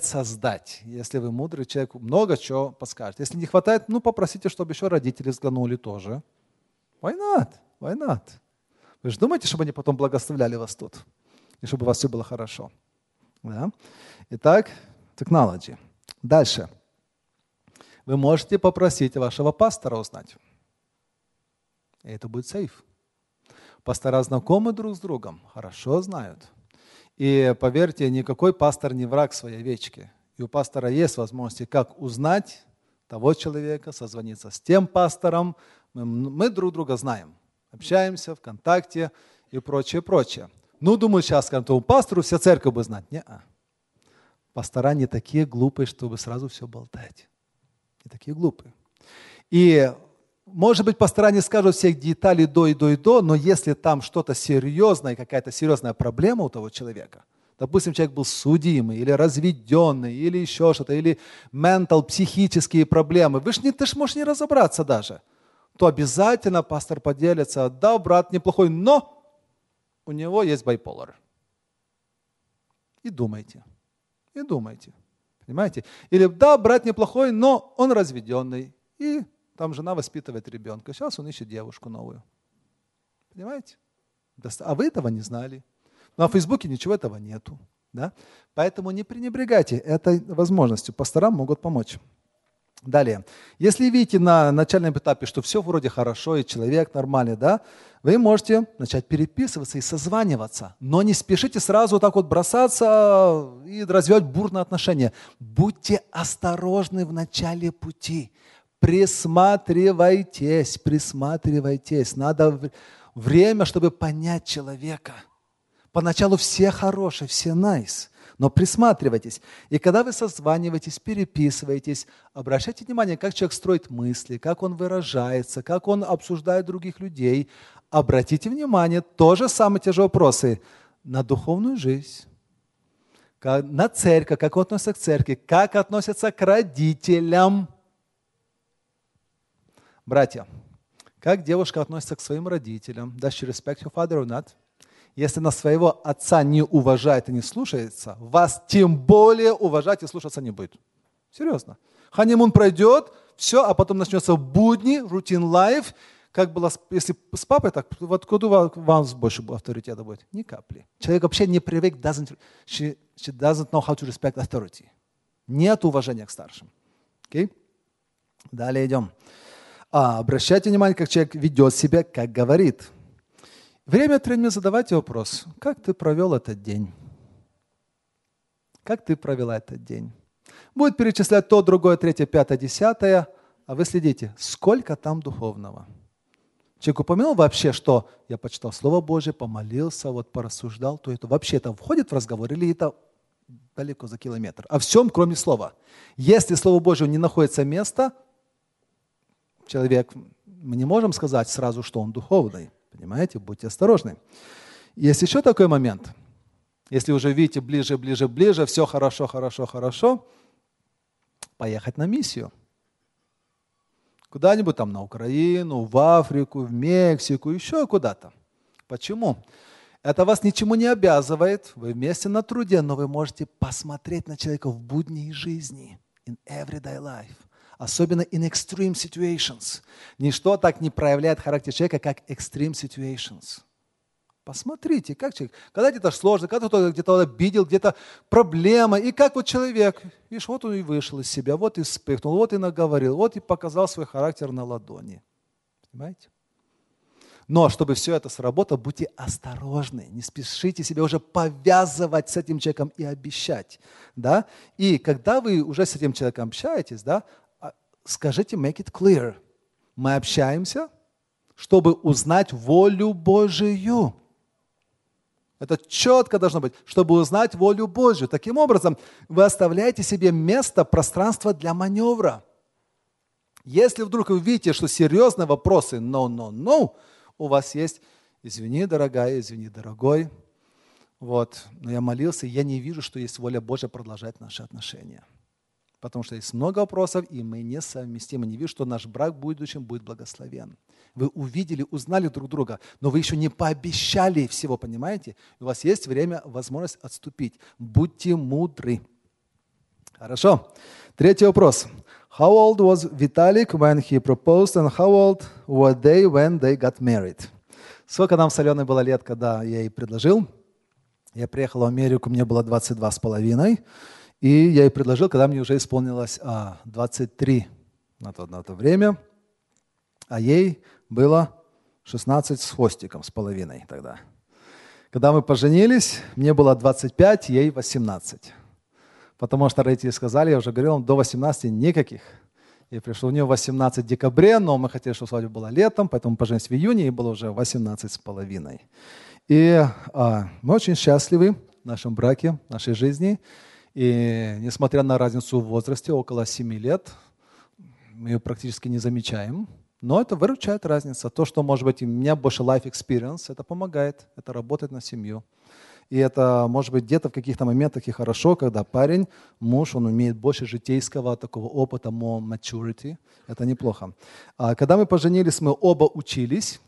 создать. Если вы мудрый человек, много чего подскажет. Если не хватает, ну попросите, чтобы еще родители взглянули тоже. Why not? Why not? Вы же думаете, чтобы они потом благословляли вас тут? И чтобы у вас все было хорошо. Да? Итак, technology. Дальше. Вы можете попросить вашего пастора узнать. И это будет сейф. Пастора знакомы друг с другом, хорошо знают. И поверьте, никакой пастор не враг своей овечки. И у пастора есть возможности, как узнать того человека, созвониться с тем пастором. Мы, мы друг друга знаем, общаемся ВКонтакте и прочее, прочее. Ну, думаю, сейчас скажем, тому пастору вся церковь бы знать. Не-а. Пастора не такие глупые, чтобы сразу все болтать. Не такие глупые. И может быть, пастора не скажут всех деталей до и до и до, но если там что-то серьезное, какая-то серьезная проблема у того человека, допустим, человек был судимый или разведенный, или еще что-то, или ментал, психические проблемы, вы ж не, ты ж можешь не разобраться даже, то обязательно пастор поделится, да, брат неплохой, но у него есть байполар. И думайте, и думайте, понимаете? Или да, брат неплохой, но он разведенный, и там жена воспитывает ребенка. Сейчас он ищет девушку новую. Понимаете? А вы этого не знали. На Фейсбуке ничего этого нету. Да? Поэтому не пренебрегайте этой возможностью. Пасторам могут помочь. Далее. Если видите на начальном этапе, что все вроде хорошо и человек нормальный, да, вы можете начать переписываться и созваниваться. Но не спешите сразу так вот бросаться и развивать бурные отношения. Будьте осторожны в начале пути присматривайтесь, присматривайтесь. Надо время, чтобы понять человека. Поначалу все хорошие, все nice, но присматривайтесь. И когда вы созваниваетесь, переписываетесь, обращайте внимание, как человек строит мысли, как он выражается, как он обсуждает других людей. Обратите внимание, тоже самые те же вопросы на духовную жизнь, на церковь, как он относится к церкви, как относится к родителям – Братья, как девушка относится к своим родителям? Does she respect her father or not? Если на своего отца не уважает и не слушается, вас тем более уважать и слушаться не будет. Серьезно. Ханимун пройдет, все, а потом начнется будни, рутин лайф. Как было, если с папой так, вот куда вам больше авторитета будет? Ни капли. Человек вообще не привык, doesn't, she, she doesn't know how to respect authority. Нет уважения к старшим. Okay? Далее идем. А обращайте внимание, как человек ведет себя, как говорит. Время от времени задавайте вопрос, как ты провел этот день? Как ты провела этот день? Будет перечислять то, другое, третье, пятое, десятое, а вы следите, сколько там духовного. Человек упомянул вообще, что я почитал Слово Божье, помолился, вот порассуждал, то это вообще это входит в разговор или это далеко за километр? А всем, кроме Слова. Если Слово Божье не находится места, человек, мы не можем сказать сразу, что он духовный. Понимаете? Будьте осторожны. Есть еще такой момент. Если уже видите ближе, ближе, ближе, все хорошо, хорошо, хорошо, поехать на миссию. Куда-нибудь там на Украину, в Африку, в Мексику, еще куда-то. Почему? Это вас ничему не обязывает, вы вместе на труде, но вы можете посмотреть на человека в будней жизни, in everyday life особенно in extreme situations. Ничто так не проявляет характер человека, как extreme situations. Посмотрите, как человек, когда где-то сложно, когда кто-то где-то обидел, где-то проблема, и как вот человек, видишь, вот он и вышел из себя, вот и вспыхнул, вот и наговорил, вот и показал свой характер на ладони. Понимаете? Но чтобы все это сработало, будьте осторожны, не спешите себя уже повязывать с этим человеком и обещать. Да? И когда вы уже с этим человеком общаетесь, да, скажите make it clear. Мы общаемся, чтобы узнать волю Божию. Это четко должно быть, чтобы узнать волю Божью. Таким образом, вы оставляете себе место, пространство для маневра. Если вдруг вы видите, что серьезные вопросы no, no, no, у вас есть, извини, дорогая, извини, дорогой, вот, но я молился, я не вижу, что есть воля Божья продолжать наши отношения потому что есть много вопросов, и мы несовместимы. Не вижу, что наш брак в будущем будет благословен. Вы увидели, узнали друг друга, но вы еще не пообещали всего, понимаете? У вас есть время, возможность отступить. Будьте мудры. Хорошо. Третий вопрос. How old was Vitalik when he proposed and how old were they when they got married? Сколько нам с Аленой было лет, когда я ей предложил? Я приехал в Америку, мне было 22 с половиной, и я ей предложил, когда мне уже исполнилось а, 23 на то, на то время, а ей было 16 с хвостиком, с половиной тогда. Когда мы поженились, мне было 25, ей 18. Потому что родители сказали, я уже говорил, до 18 никаких. И пришел у нее 18 в декабре, но мы хотели, чтобы свадьба была летом, поэтому поженились в июне, и было уже 18 с половиной. И а, мы очень счастливы в нашем браке, в нашей жизни. И несмотря на разницу в возрасте, около 7 лет, мы ее практически не замечаем. Но это выручает разница. То, что, может быть, у меня больше life experience, это помогает, это работает на семью. И это, может быть, где-то в каких-то моментах и хорошо, когда парень, муж, он умеет больше житейского такого опыта, more maturity. Это неплохо. А когда мы поженились, мы оба учились.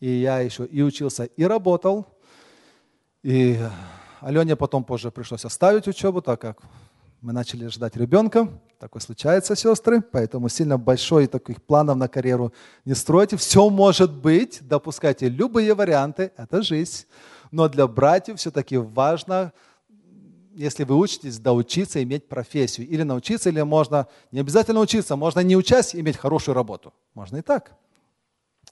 И я еще и учился, и работал. И Алене потом позже пришлось оставить учебу, так как мы начали ждать ребенка. Такое случается, сестры. Поэтому сильно большой таких планов на карьеру не стройте. Все может быть. Допускайте любые варианты. Это жизнь. Но для братьев все-таки важно, если вы учитесь, доучиться иметь профессию. Или научиться, или можно не обязательно учиться. Можно не учась иметь хорошую работу. Можно и так.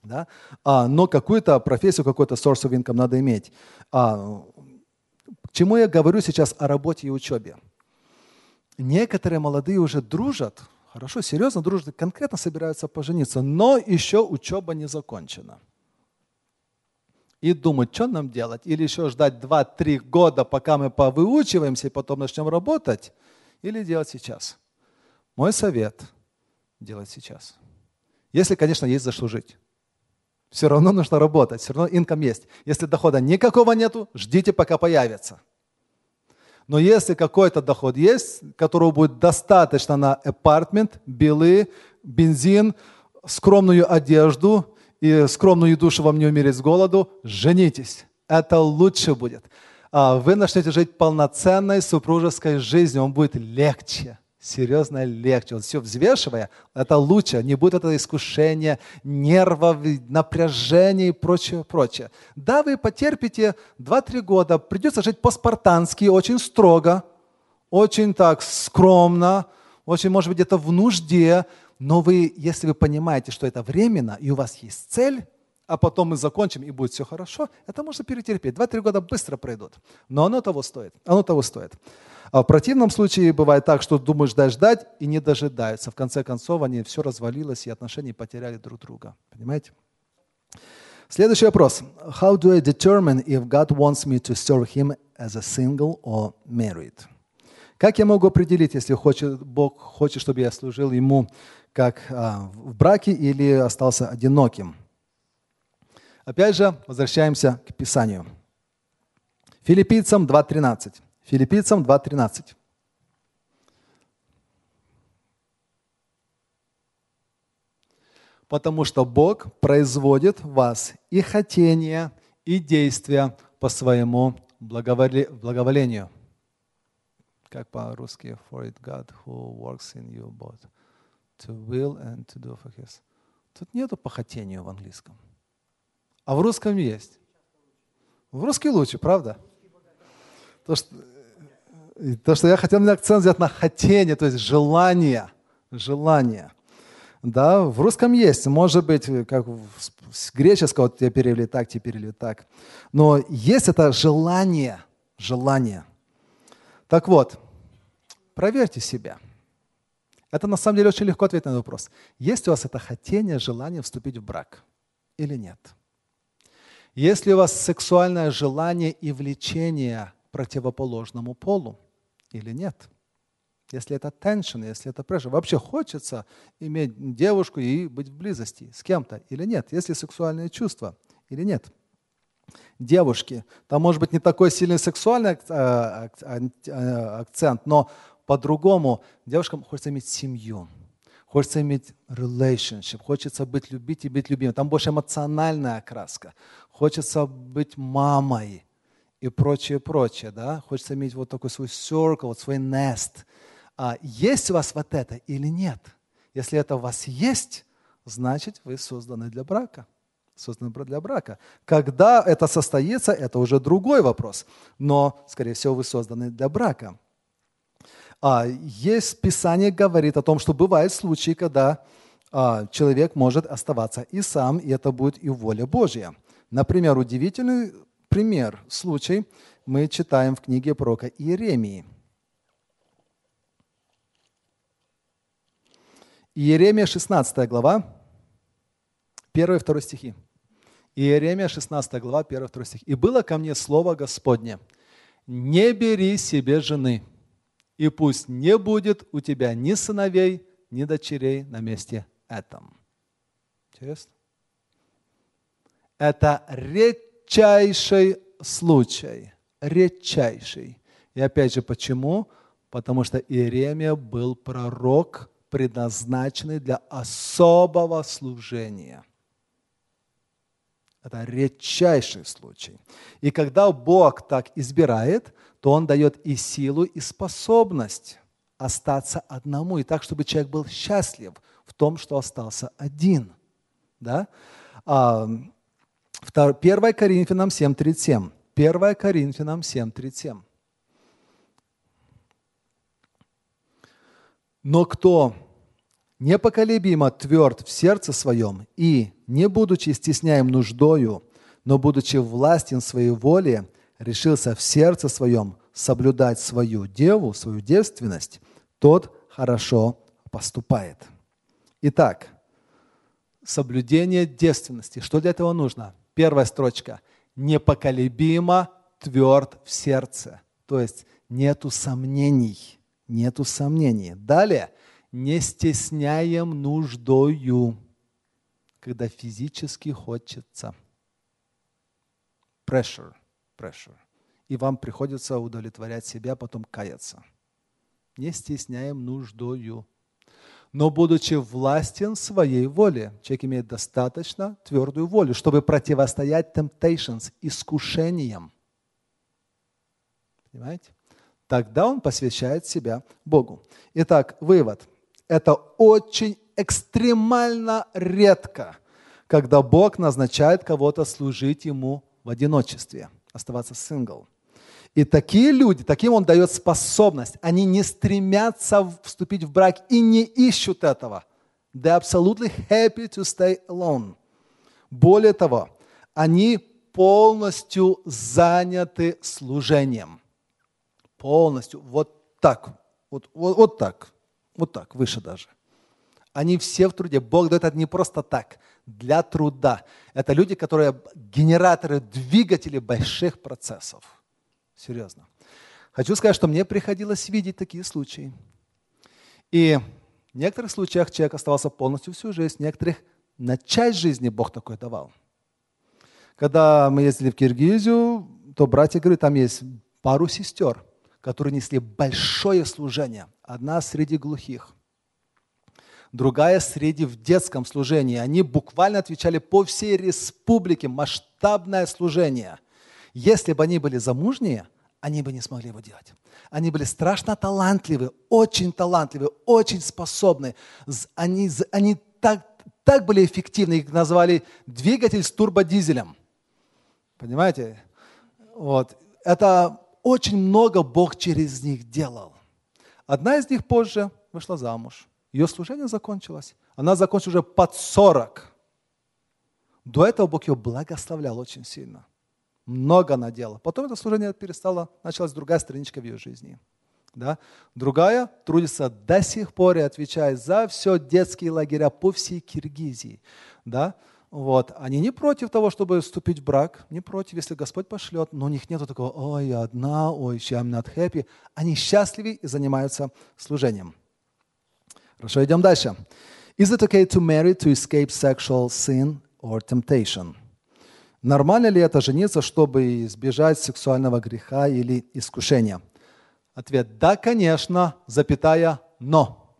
Да? А, но какую-то профессию, какой-то source of income надо иметь. А, чему я говорю сейчас о работе и учебе? Некоторые молодые уже дружат, хорошо, серьезно дружат, конкретно собираются пожениться, но еще учеба не закончена. И думают, что нам делать? Или еще ждать 2-3 года, пока мы повыучиваемся и потом начнем работать? Или делать сейчас? Мой совет – делать сейчас. Если, конечно, есть за что жить. Все равно нужно работать, все равно инком есть. Если дохода никакого нету, ждите, пока появится – но если какой-то доход есть, которого будет достаточно на апартмент, белы, бензин, скромную одежду и скромную еду, чтобы вам не умереть с голоду, женитесь. Это лучше будет. А вы начнете жить полноценной супружеской жизнью, вам будет легче серьезно легче. Вот все взвешивая, это лучше, не будет это искушения, нервов, напряжения и прочее, прочее. Да, вы потерпите 2-3 года, придется жить по-спартански, очень строго, очень так скромно, очень, может быть, где-то в нужде, но вы, если вы понимаете, что это временно, и у вас есть цель, а потом мы закончим, и будет все хорошо, это можно перетерпеть. Два-три года быстро пройдут. Но оно того стоит. Оно того стоит. А в противном случае бывает так, что думаешь ждать, ждать, и не дожидаются. В конце концов, они все развалилось, и отношения потеряли друг друга. Понимаете? Следующий вопрос. How do I determine if God wants me to serve Him as a single or married? Как я могу определить, если хочет, Бог хочет, чтобы я служил Ему как а, в браке или остался одиноким? Опять же, возвращаемся к Писанию. Филиппийцам 2.13. Филиппийцам 2.13. Потому что Бог производит в вас и хотения, и действия по своему благоволению. Как по-русски? For it God who works in you both to will and to do for his. Тут нету по хотению в английском. А в русском есть. В русский лучше, правда? То, что, то, что я хотел на акцент взять на хотение, то есть желание. Желание. Да, в русском есть, может быть, как с греческого тебе перевели так, тебе перевели так. Но есть это желание, желание. Так вот, проверьте себя. Это на самом деле очень легко ответить на вопрос. Есть у вас это хотение, желание вступить в брак или нет? Есть ли у вас сексуальное желание и влечение противоположному полу или нет? Если это tension, если это pressure, вообще хочется иметь девушку и быть в близости с кем-то или нет? Если сексуальные чувства или нет? Девушки, там может быть не такой сильный сексуальный э, э, акцент, но по-другому девушкам хочется иметь семью Хочется иметь relationship, хочется быть любить и быть любимым. Там больше эмоциональная окраска. Хочется быть мамой и прочее, прочее. Да? Хочется иметь вот такой свой circle, вот свой nest. а есть у вас вот это или нет. Если это у вас есть, значит вы созданы для брака. Созданы для брака. Когда это состоится, это уже другой вопрос. Но, скорее всего, вы созданы для брака. А, есть Писание говорит о том, что бывают случаи, когда а, человек может оставаться и сам, и это будет и воля Божья. Например, удивительный пример, случай мы читаем в книге пророка Иеремии. Иеремия 16 глава, 1 и 2 стихи. Иеремия 16 глава, 1 и 2 стих. «И было ко мне слово Господне, не бери себе жены, и пусть не будет у тебя ни сыновей, ни дочерей на месте этом». Интересно? Это редчайший случай, редчайший. И опять же, почему? Потому что Иеремия был пророк, предназначенный для особого служения – это редчайший случай. И когда Бог так избирает, то Он дает и силу, и способность остаться одному, и так, чтобы человек был счастлив в том, что остался один. Да? 1 Коринфянам 7.37. 1 Коринфянам 7.37. Но кто непоколебимо тверд в сердце своем и, не будучи стесняем нуждою, но будучи властен своей воле, решился в сердце своем соблюдать свою деву, свою девственность, тот хорошо поступает. Итак, соблюдение девственности. Что для этого нужно? Первая строчка. Непоколебимо тверд в сердце. То есть нету сомнений. Нету сомнений. Далее – не стесняем нуждою, когда физически хочется. Pressure, pressure. И вам приходится удовлетворять себя, потом каяться. Не стесняем нуждою. Но будучи властен своей воле, человек имеет достаточно твердую волю, чтобы противостоять temptations, искушениям. Понимаете? Тогда он посвящает себя Богу. Итак, вывод. Это очень экстремально редко, когда Бог назначает кого-то служить Ему в одиночестве, оставаться сингл. И такие люди, таким Он дает способность, они не стремятся вступить в брак и не ищут этого. They absolutely happy to stay alone. Более того, они полностью заняты служением. Полностью. Вот так. Вот, вот, вот так. Вот так, выше даже. Они все в труде. Бог дает это не просто так, для труда. Это люди, которые генераторы, двигатели больших процессов. Серьезно. Хочу сказать, что мне приходилось видеть такие случаи. И в некоторых случаях человек оставался полностью всю жизнь, в некоторых на часть жизни Бог такой давал. Когда мы ездили в Киргизию, то братья говорят, там есть пару сестер, которые несли большое служение. Одна среди глухих, другая среди в детском служении. Они буквально отвечали по всей республике масштабное служение. Если бы они были замужние, они бы не смогли его делать. Они были страшно талантливы, очень талантливы, очень способны. Они, они так, так были эффективны, их назвали двигатель с турбодизелем. Понимаете? Вот. Это очень много Бог через них делал. Одна из них позже вышла замуж. Ее служение закончилось. Она закончила уже под 40. До этого Бог ее благословлял очень сильно. Много она делала. Потом это служение перестало, началась другая страничка в ее жизни. Да? Другая трудится до сих пор и отвечает за все детские лагеря по всей Киргизии. Да? Вот. Они не против того, чтобы вступить в брак, не против, если Господь пошлет, но у них нет такого, ой, я одна, ой, I'm not happy. Они счастливы и занимаются служением. Хорошо, идем дальше. Is it okay to marry to escape sexual sin or temptation? Нормально ли это жениться, чтобы избежать сексуального греха или искушения? Ответ – да, конечно, запятая, но.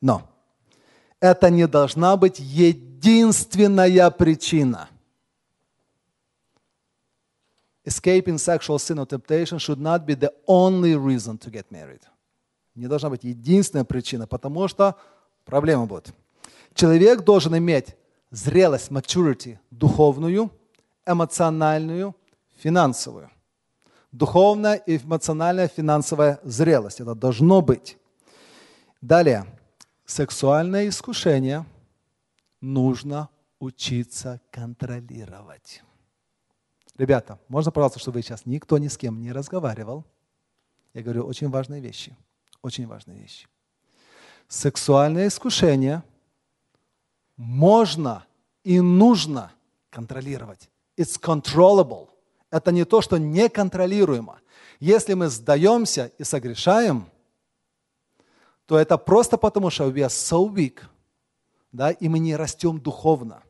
Но. Это не должна быть единственная причина. Escaping sexual sin or temptation should not be the only reason to get married. не должна быть единственная причина, потому что проблема будет. Человек должен иметь зрелость, maturity, духовную, эмоциональную, финансовую. Духовная, эмоциональная, финансовая зрелость. Это должно быть. Далее. Сексуальное искушение нужно учиться контролировать. Ребята, можно, пожалуйста, чтобы сейчас никто ни с кем не разговаривал? Я говорю очень важные вещи. Очень важные вещи. Сексуальное искушение можно и нужно контролировать. It's controllable. Это не то, что неконтролируемо. Если мы сдаемся и согрешаем, то это просто потому, что we are so weak, да, и мы не растем духовно.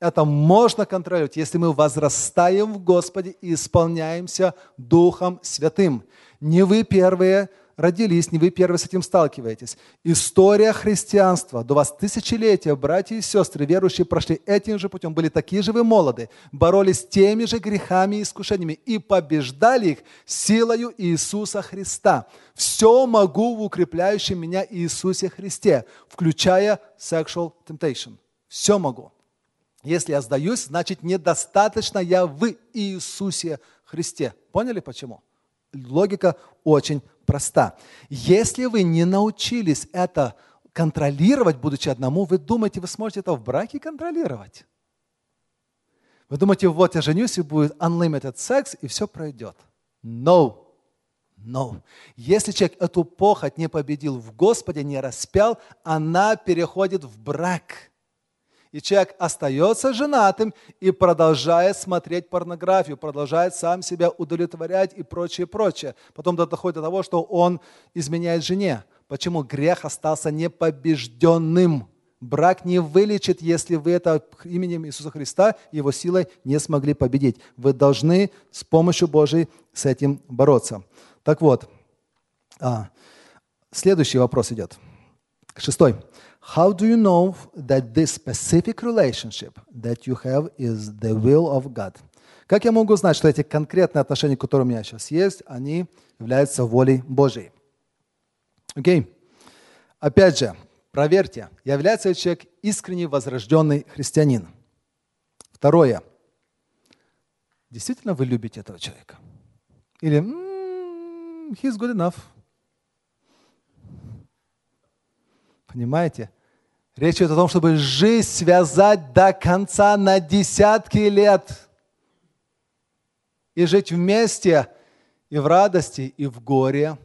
Это можно контролировать, если мы возрастаем в Господе и исполняемся Духом Святым. Не вы первые родились, не вы первые с этим сталкиваетесь. История христианства до вас тысячелетия, братья и сестры, верующие, прошли этим же путем, были такие же вы молоды, боролись теми же грехами и искушениями и побеждали их силою Иисуса Христа. Все могу в укрепляющем меня Иисусе Христе, включая sexual temptation. Все могу. Если я сдаюсь, значит недостаточно я в Иисусе Христе. Поняли почему? Логика очень проста. Если вы не научились это контролировать, будучи одному, вы думаете, вы сможете это в браке контролировать? Вы думаете, вот я женюсь и будет unlimited секс, и все пройдет. No. No. Если человек эту похоть не победил в Господе, не распял, она переходит в брак и человек остается женатым и продолжает смотреть порнографию, продолжает сам себя удовлетворять и прочее, прочее. Потом доходит до того, что он изменяет жене. Почему? Грех остался непобежденным. Брак не вылечит, если вы это именем Иисуса Христа, Его силой не смогли победить. Вы должны с помощью Божией с этим бороться. Так вот, а, следующий вопрос идет. Шестой. How do you know that this specific relationship that you have is the will of God? Как я могу знать, что эти конкретные отношения, которые у меня сейчас есть, они являются волей Божьей? Окей. Okay. Опять же, проверьте, является ли человек искренне возрожденный христианин. Второе. Действительно вы любите этого человека? Или mm, he's good enough. Понимаете? Речь идет о том, чтобы жизнь связать до конца на десятки лет. И жить вместе и в радости, и в горе,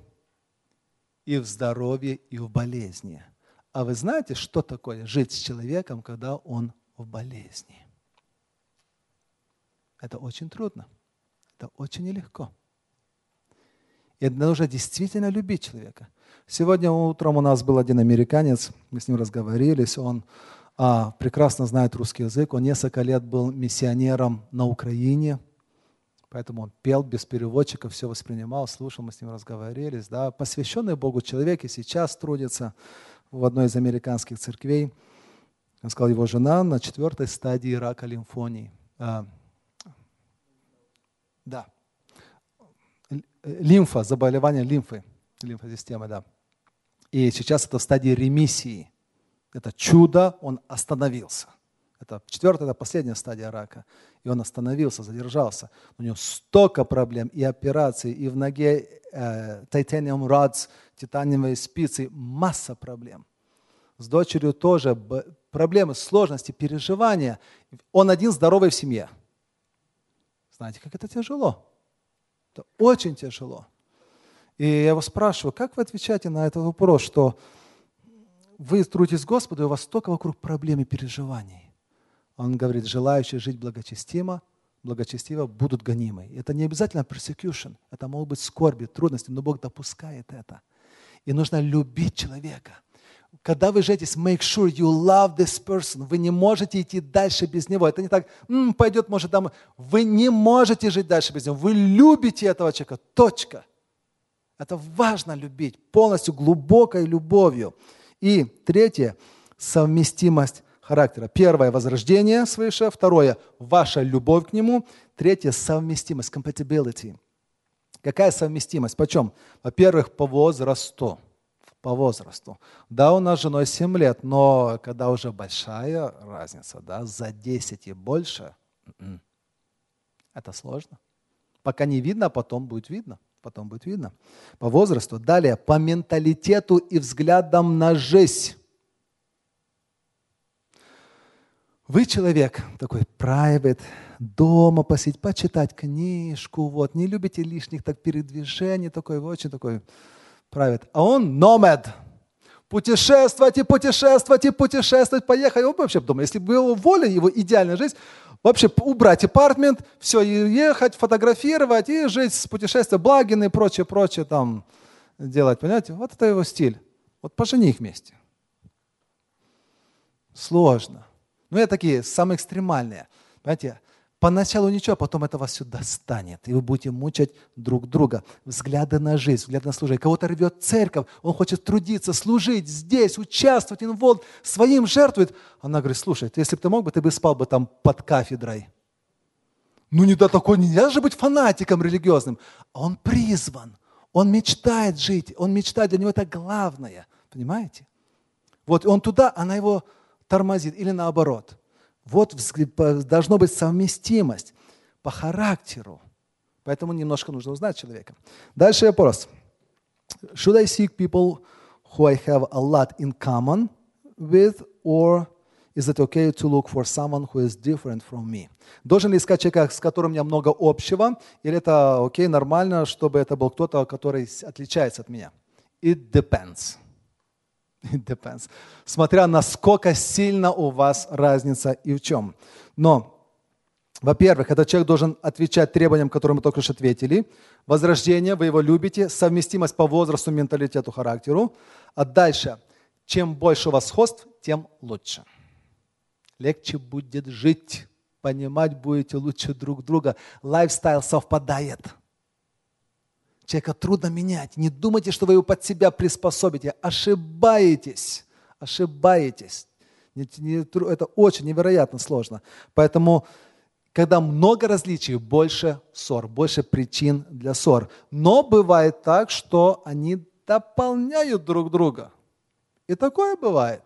и в здоровье, и в болезни. А вы знаете, что такое жить с человеком, когда он в болезни? Это очень трудно. Это очень нелегко. И нужно действительно любить человека – Сегодня утром у нас был один американец, мы с ним разговорились, он а, прекрасно знает русский язык, он несколько лет был миссионером на Украине, поэтому он пел без переводчика, все воспринимал, слушал, мы с ним разговорились. Да. Посвященный Богу человек и сейчас трудится в одной из американских церквей. Он сказал, его жена на четвертой стадии рака лимфонии. А, да. Лимфа, заболевание лимфы, лимфосистемы, да. И сейчас это в стадии ремиссии. Это чудо, он остановился. Это четвертая, это последняя стадия рака. И он остановился, задержался. У него столько проблем и операций, и в ноге э, titanium rods, титаниевые спицы, масса проблем. С дочерью тоже проблемы, сложности, переживания. Он один здоровый в семье. Знаете, как это тяжело? Это очень тяжело. И я его спрашиваю, как вы отвечаете на этот вопрос, что вы трудитесь Господу, и у вас столько вокруг проблем и переживаний. Он говорит, желающие жить благочестимо, благочестиво будут гонимы. Это не обязательно persecution, это могут быть скорби, трудности, но Бог допускает это. И нужно любить человека. Когда вы женитесь, make sure you love this person. Вы не можете идти дальше без него. Это не так, М, пойдет, может, домой. Вы не можете жить дальше без него. Вы любите этого человека. Точка. Это важно любить полностью глубокой любовью. И третье – совместимость характера. Первое – возрождение свыше. Второе – ваша любовь к нему. Третье – совместимость, compatibility. Какая совместимость? Почем? Во-первых, по возрасту. по возрасту. Да, у нас с женой 7 лет, но когда уже большая разница, да, за 10 и больше, м-м, это сложно. Пока не видно, а потом будет видно. Потом будет видно. По возрасту. Далее, по менталитету и взглядам на жизнь. Вы человек такой private, дома посидеть, почитать книжку, вот, не любите лишних так передвижений, такой, вы очень такой private. А он nomad, путешествовать и путешествовать и путешествовать, поехать. Он вообще думает, если бы его воля, его идеальная жизнь, вообще убрать апартмент, все, ехать, фотографировать и жить с путешествия, Благины и прочее, прочее там делать, понимаете? Вот это его стиль. Вот пожени их вместе. Сложно. Ну, это такие самые экстремальные. Понимаете, Поначалу ничего, а потом это вас сюда станет, и вы будете мучать друг друга. Взгляды на жизнь, взгляды на служение. Кого-то рвет церковь, он хочет трудиться, служить здесь, участвовать, инволв, своим жертвует. Она говорит, слушай, если бы ты мог бы, ты бы спал бы там под кафедрой. Ну не до такой, нельзя же быть фанатиком религиозным. Он призван, он мечтает жить, он мечтает, для него это главное. Понимаете? Вот он туда, она его тормозит, или наоборот – вот должна быть совместимость по характеру. Поэтому немножко нужно узнать человека. Дальше вопрос. Should I seek people who I have a lot in common with, or is it okay to look for someone who is different from me? Должен ли искать человека, с которым у меня много общего, или это окей, нормально, чтобы это был кто-то, который отличается от меня? It depends. It depends. Смотря насколько сильно у вас разница и в чем. Но, во-первых, этот человек должен отвечать требованиям, которые мы только что ответили. Возрождение, вы его любите, совместимость по возрасту, менталитету, характеру. А дальше, чем больше у вас сходств, тем лучше. Легче будет жить, понимать будете лучше друг друга. Lifestyle совпадает – Человека трудно менять. Не думайте, что вы его под себя приспособите. Ошибаетесь. Ошибаетесь. Это очень невероятно сложно. Поэтому, когда много различий, больше ссор, больше причин для ссор. Но бывает так, что они дополняют друг друга. И такое бывает.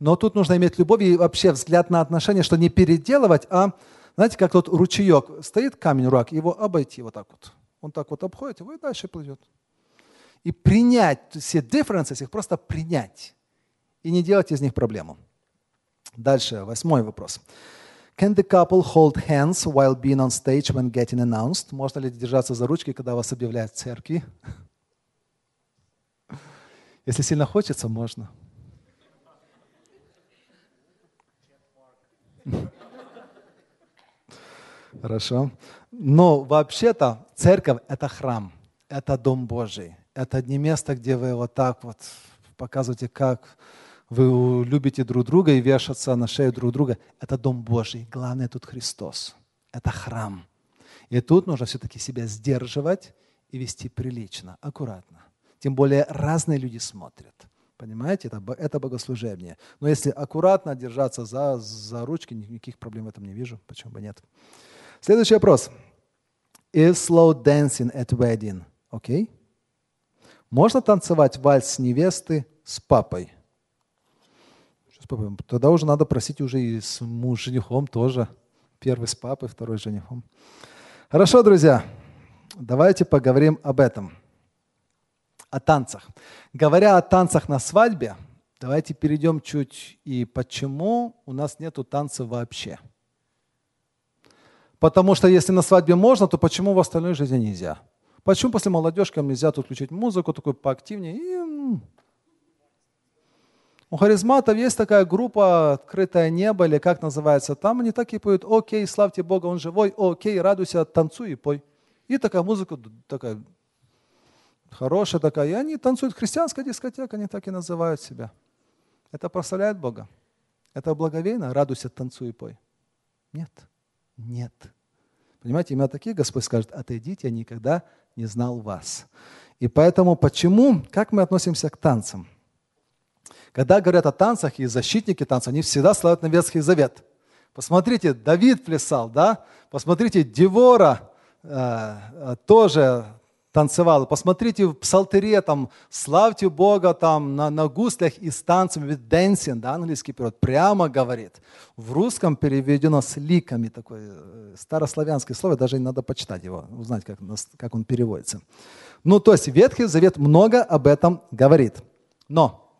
Но тут нужно иметь любовь и вообще взгляд на отношения, что не переделывать, а, знаете, как тот ручеек, стоит камень, рак, его обойти вот так вот. Он так вот обходит его и дальше плывет. И принять все differences, их просто принять. И не делать из них проблему. Дальше, восьмой вопрос. Can the couple hold hands while being on stage when getting announced? Можно ли держаться за ручки, когда вас объявляют в церкви? Если сильно хочется, можно. Хорошо. Но вообще-то церковь – это храм, это дом Божий. Это не место, где вы вот так вот показываете, как вы любите друг друга и вешаться на шею друг друга. Это дом Божий. Главное тут Христос. Это храм. И тут нужно все-таки себя сдерживать и вести прилично, аккуратно. Тем более разные люди смотрят. Понимаете, это, это богослужение. Но если аккуратно держаться за, за ручки, никаких проблем в этом не вижу. Почему бы нет? Следующий вопрос. Is slow dancing at wedding окей? Okay? Можно танцевать вальс невесты с папой? С папой? Тогда уже надо просить уже и с муж, женихом тоже. Первый с папой, второй с женихом. Хорошо, друзья, давайте поговорим об этом. О танцах. Говоря о танцах на свадьбе, давайте перейдем чуть и почему у нас нету танцев вообще – Потому что если на свадьбе можно, то почему в остальной жизни нельзя? Почему после молодежкам нельзя тут включить музыку такую поактивнее? И... У харизматов есть такая группа «Открытое небо» или как называется. Там они так и поют «Окей, славьте Бога, Он живой, окей, радуйся, танцуй и пой». И такая музыка такая хорошая такая. И они танцуют христианская дискотека, они так и называют себя. Это прославляет Бога. Это благовейно, радуйся, танцуй и пой. Нет. Нет. Понимаете, именно такие Господь скажет, отойдите, я никогда не знал вас. И поэтому почему, как мы относимся к танцам? Когда говорят о танцах и защитники танцев, они всегда славят на Ветхий Завет. Посмотрите, Давид плясал, да? Посмотрите, Девора э, э тоже танцевало. Посмотрите в псалтере, там, славьте Бога там на, на гуслях и с танцами, with dancing, да, английский перевод, прямо говорит. В русском переведено с ликами, такое э, старославянское слово, даже не надо почитать его, узнать, как, как он переводится. Ну, то есть Ветхий Завет много об этом говорит. Но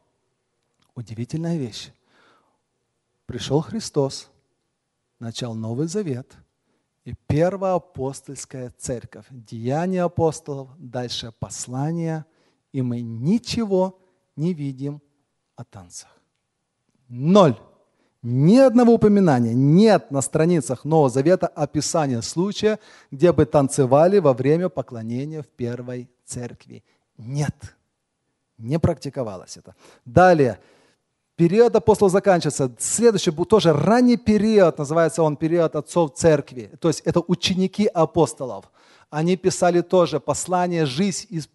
удивительная вещь. Пришел Христос, начал Новый Завет – и первая апостольская церковь, деяния апостолов, дальше послания, и мы ничего не видим о танцах. Ноль. Ни одного упоминания нет на страницах Нового Завета описания случая, где бы танцевали во время поклонения в первой церкви. Нет. Не практиковалось это. Далее, Период апостолов заканчивается. Следующий был тоже ранний период, называется он период отцов церкви. То есть это ученики апостолов. Они писали тоже послание, жизнь из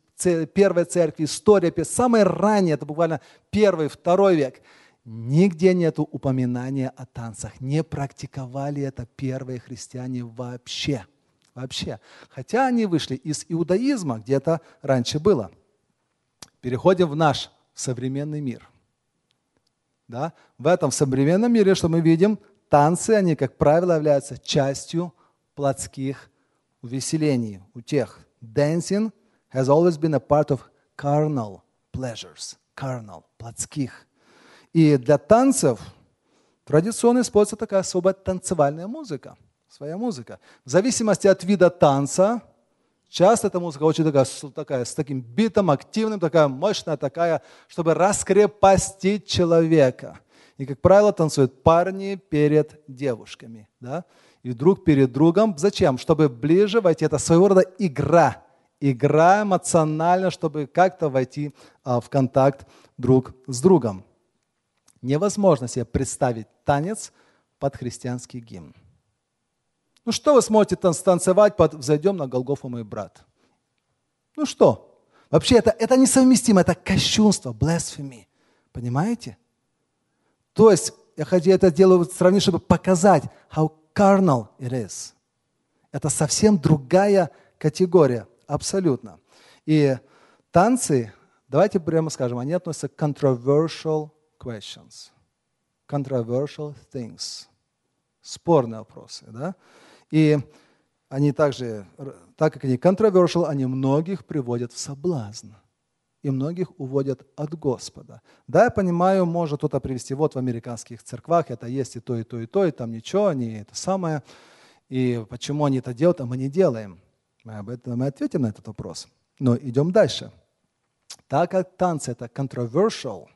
первой церкви, история. Самое раннее, это буквально первый, второй век. Нигде нет упоминания о танцах. Не практиковали это первые христиане вообще. Вообще. Хотя они вышли из иудаизма, где это раньше было. Переходим в наш современный мир – да? В этом современном мире, что мы видим, танцы, они, как правило, являются частью плотских увеселений, утех. Dancing has always been a part of carnal pleasures, carnal, плотских. И для танцев традиционно используется такая особая танцевальная музыка, своя музыка. В зависимости от вида танца, Часто эта музыка очень такая, такая, с таким битом, активным, такая мощная, такая, чтобы раскрепостить человека. И, как правило, танцуют парни перед девушками. Да? И друг перед другом. Зачем? Чтобы ближе войти. Это своего рода игра. Игра эмоционально, чтобы как-то войти а, в контакт друг с другом. Невозможно себе представить танец под христианский гимн. Ну что вы сможете танцевать под «Взойдем на Голгофу, мой брат»? Ну что? Вообще это, это несовместимо, это кощунство, blasphemy. Понимаете? То есть, я хочу это делаю сравнить, чтобы показать, how carnal it is. Это совсем другая категория, абсолютно. И танцы, давайте прямо скажем, они относятся к controversial questions, controversial things, спорные вопросы, да? И они также, так как они controversial, они многих приводят в соблазн. И многих уводят от Господа. Да, я понимаю, может кто-то привести, вот в американских церквах это есть и то, и то, и то, и там ничего, они это самое. И почему они это делают, а мы не делаем? Мы об этом мы ответим на этот вопрос. Но идем дальше. Так как танцы это controversial,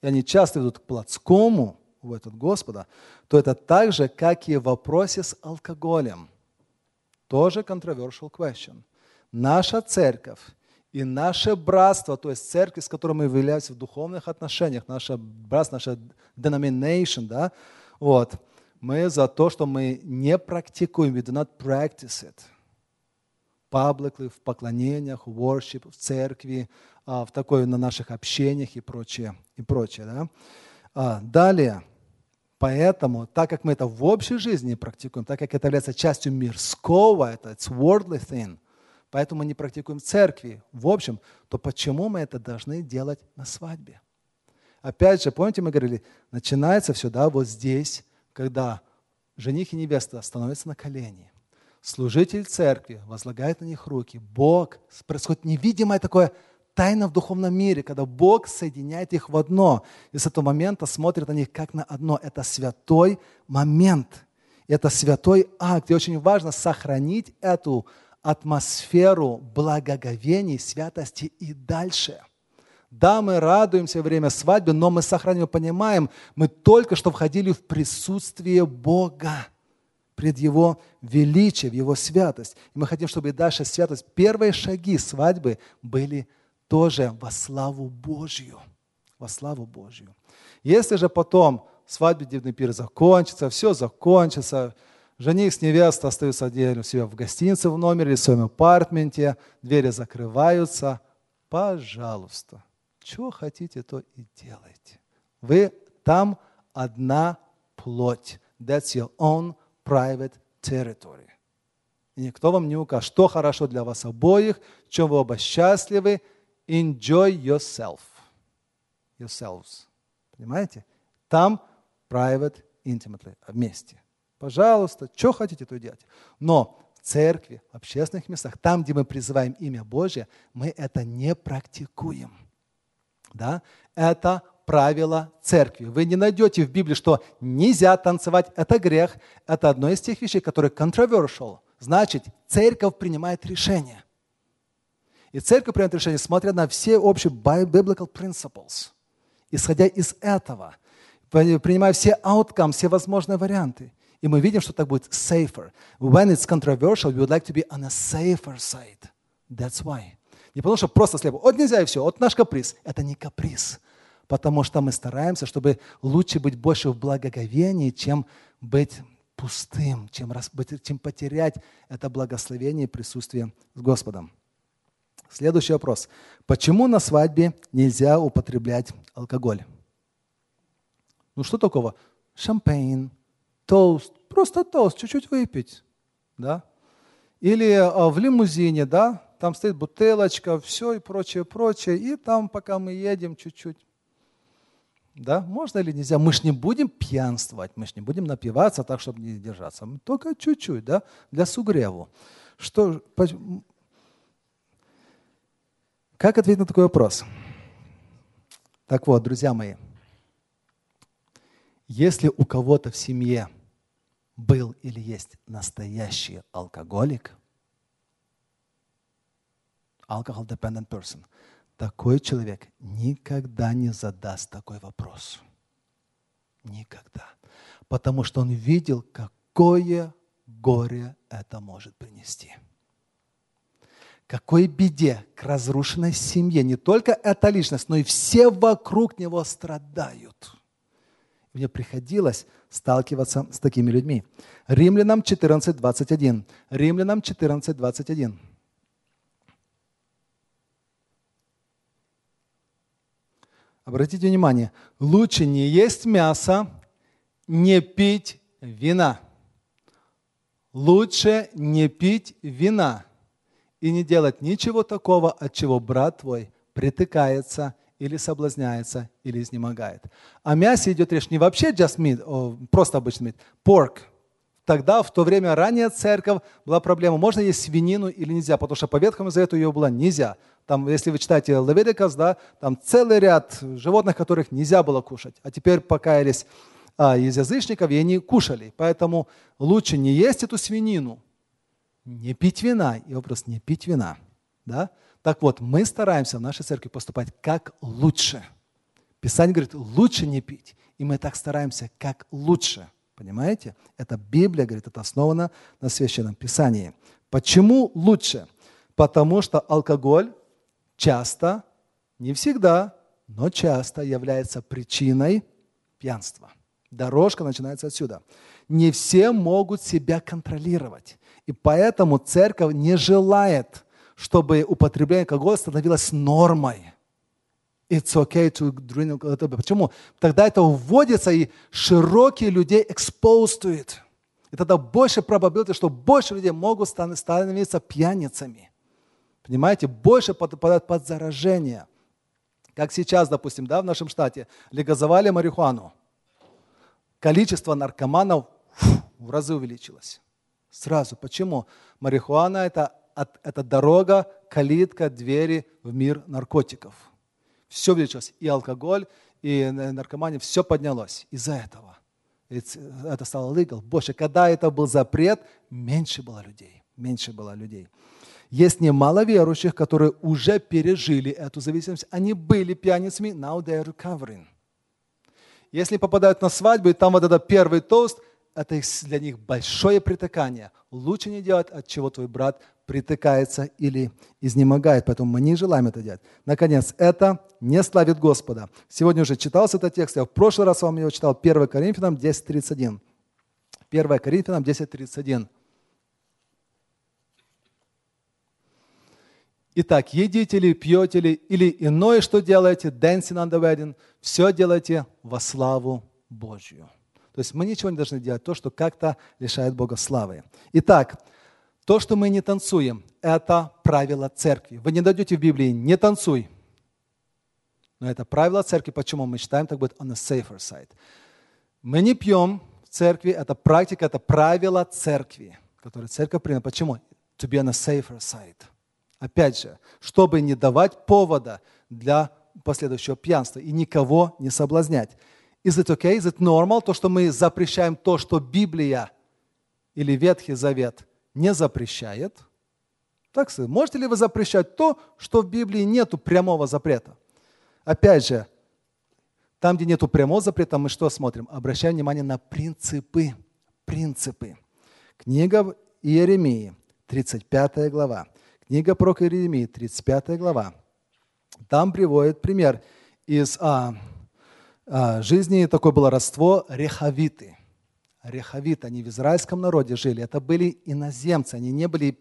и они часто идут к плотскому, в этот Господа, то это так же, как и в вопросе с алкоголем. Тоже controversial question. Наша церковь и наше братство, то есть церковь, с которой мы являемся в духовных отношениях, наше братство, наша denomination, да, вот, мы за то, что мы не практикуем, we do not practice it publicly, в поклонениях, в worship, в церкви, а, в такой на наших общениях и прочее, и прочее, да. А, далее, Поэтому, так как мы это в общей жизни практикуем, так как это является частью мирского, это it's worldly thing, поэтому мы не практикуем церкви, в общем, то почему мы это должны делать на свадьбе? Опять же, помните, мы говорили, начинается все, да, вот здесь, когда жених и невеста становятся на колени. Служитель церкви возлагает на них руки. Бог, происходит невидимое такое тайна в духовном мире, когда Бог соединяет их в одно. И с этого момента смотрит на них как на одно. Это святой момент. Это святой акт. И очень важно сохранить эту атмосферу благоговений, святости и дальше. Да, мы радуемся во время свадьбы, но мы сохраним, понимаем, мы только что входили в присутствие Бога пред Его величие, в Его святость. И мы хотим, чтобы дальше святость, первые шаги свадьбы были тоже во славу Божью. Во славу Божью. Если же потом свадебный пир закончится, все закончится, жених с невестой остаются отдельно у себя в гостинице в номере, в своем апартменте, двери закрываются, пожалуйста, что хотите, то и делайте. Вы там одна плоть. That's your own private territory. И никто вам не укажет, что хорошо для вас обоих, в чем вы оба счастливы. Enjoy yourself. Yourselves. Понимаете? Там private, intimately, вместе. Пожалуйста, что хотите, то делайте. Но в церкви, в общественных местах, там, где мы призываем имя Божье, мы это не практикуем. Да? Это правило церкви. Вы не найдете в Библии, что нельзя танцевать, это грех. Это одно из тех вещей, которые controversial. Значит, церковь принимает решение. И церковь принимает решение, смотря на все общие biblical principles. Исходя из этого, принимая все outcomes, все возможные варианты. И мы видим, что так будет safer. When it's controversial, we would like to be on a safer side. That's why. Не потому что просто слепо. Вот нельзя и все. Вот наш каприз. Это не каприз. Потому что мы стараемся, чтобы лучше быть больше в благоговении, чем быть пустым, чем, чем потерять это благословение и присутствие с Господом. Следующий вопрос. Почему на свадьбе нельзя употреблять алкоголь? Ну что такого? Шампейн, тост, просто тост, чуть-чуть выпить. Да? Или а, в лимузине, да, там стоит бутылочка, все и прочее, прочее, и там, пока мы едем, чуть-чуть. Да, можно или нельзя? Мы ж не будем пьянствовать, мы ж не будем напиваться так, чтобы не держаться. Только чуть-чуть, да, для сугреву. Что, как ответить на такой вопрос? Так вот, друзья мои, если у кого-то в семье был или есть настоящий алкоголик, alcohol dependent person, такой человек никогда не задаст такой вопрос. Никогда. Потому что он видел, какое горе это может принести. Какой беде к разрушенной семье не только эта личность, но и все вокруг него страдают. Мне приходилось сталкиваться с такими людьми. Римлянам 14.21. Римлянам 14.21. Обратите внимание, лучше не есть мясо, не пить вина. Лучше не пить вина и не делать ничего такого, от чего брат твой притыкается или соблазняется, или изнемогает. О мясе идет речь не вообще just meat, просто обычный meat, pork. Тогда, в то время, ранее церковь была проблема, можно есть свинину или нельзя, потому что по Ветхому Завету ее было нельзя. Там, если вы читаете Левитикас, да, там целый ряд животных, которых нельзя было кушать. А теперь покаялись а, из язычников, и они кушали. Поэтому лучше не есть эту свинину, не пить вина. И вопрос, не пить вина. Да? Так вот, мы стараемся в нашей церкви поступать как лучше. Писание говорит, лучше не пить. И мы так стараемся, как лучше. Понимаете? Это Библия говорит, это основано на Священном Писании. Почему лучше? Потому что алкоголь часто, не всегда, но часто является причиной пьянства. Дорожка начинается отсюда. Не все могут себя контролировать. И поэтому церковь не желает, чтобы употребление алкоголя становилось нормой. It's okay to drink alcohol. Почему? Тогда это уводится, и широкие людей it. И тогда больше probability, что больше людей могут становиться пьяницами. Понимаете, больше подпадают под заражение. Как сейчас, допустим, да, в нашем штате легализовали марихуану. Количество наркоманов фу, в разы увеличилось. Сразу. Почему? Марихуана это, – это дорога, калитка, двери в мир наркотиков. Все увеличилось. И алкоголь, и наркомания, все поднялось из-за этого. Это стало legal. Больше. Когда это был запрет, меньше было людей. Меньше было людей. Есть немало верующих, которые уже пережили эту зависимость. Они были пьяницами, now they are recovering. Если попадают на свадьбу, и там вот этот первый тост, это для них большое притыкание. Лучше не делать, от чего твой брат притыкается или изнемогает. Поэтому мы не желаем это делать. Наконец, это не славит Господа. Сегодня уже читался этот текст. Я в прошлый раз вам его читал. 1 Коринфянам 10.31. 1 Коринфянам 10.31. Итак, едите ли, пьете ли, или иное, что делаете, dancing on the wedding, все делайте во славу Божью. То есть мы ничего не должны делать, то, что как-то лишает Бога славы. Итак, То, что мы не танцуем, это правило церкви. Вы не дойдете в Библии «не танцуй». Но это правило церкви. Почему мы считаем, так будет on the safer side. Мы не пьем в церкви, это практика, это правило церкви, которое церковь приняла. Почему? To be on the safer side. Опять же, чтобы не давать повода для последующего пьянства и никого не соблазнять. Is it okay? Is it normal? То, что мы запрещаем то, что Библия или Ветхий Завет не запрещает. Так можете ли вы запрещать то, что в Библии нету прямого запрета? Опять же, там, где нету прямого запрета, мы что смотрим? Обращаем внимание на принципы. Принципы. Книга Иеремии, 35 глава. Книга про Иеремии, 35 глава. Там приводит пример из а, жизни, такое было родство рехавиты. Рехавиты, они в израильском народе жили. Это были иноземцы, они не были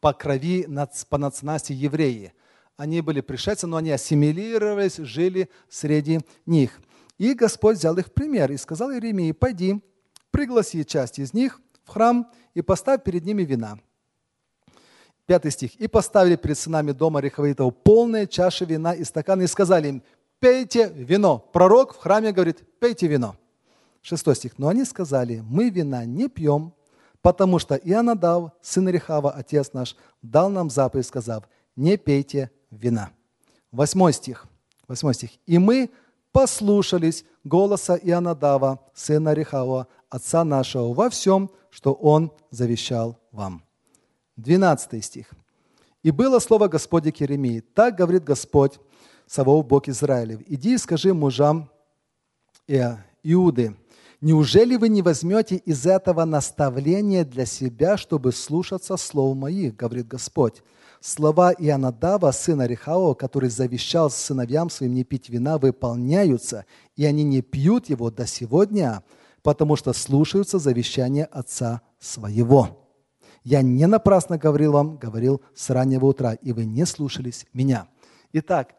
по крови, по национальности евреи. Они были пришельцы, но они ассимилировались, жили среди них. И Господь взял их в пример и сказал Иеремии, пойди, пригласи часть из них в храм и поставь перед ними вина. Пятый стих. «И поставили перед сынами дома Рехавитова полные чаши вина и стаканы, и сказали им, пейте вино». Пророк в храме говорит, пейте вино. Шестой стих. «Но они сказали, мы вина не пьем, потому что Ионадав, сын Рехава, отец наш, дал нам заповедь, сказав, не пейте вина». Восьмой стих. Восьмой стих. «И мы послушались голоса Ионадава, сына Рехава, отца нашего, во всем, что он завещал вам». 12 стих. «И было слово Господе к Еремии, так говорит Господь, Саваоф, Бог Израилев, иди и скажи мужам э, Иуды, неужели вы не возьмете из этого наставления для себя, чтобы слушаться слов моих, говорит Господь? Слова Ионадава, сына Рехаова, который завещал сыновьям своим не пить вина, выполняются, и они не пьют его до сегодня, потому что слушаются завещания отца своего». Я не напрасно говорил вам, говорил с раннего утра, и вы не слушались меня. Итак,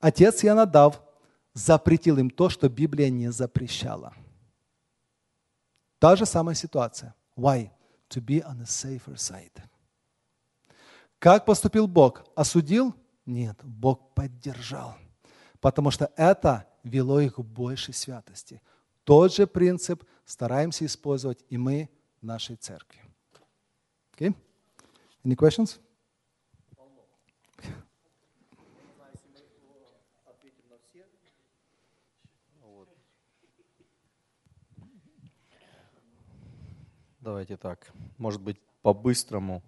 отец Янадав запретил им то, что Библия не запрещала. Та же самая ситуация. Why? To be on the safer side. Как поступил Бог? Осудил? Нет, Бог поддержал. Потому что это вело их к большей святости. Тот же принцип стараемся использовать и мы в нашей церкви. Okay? Any questions? Давайте так, может быть, по-быстрому.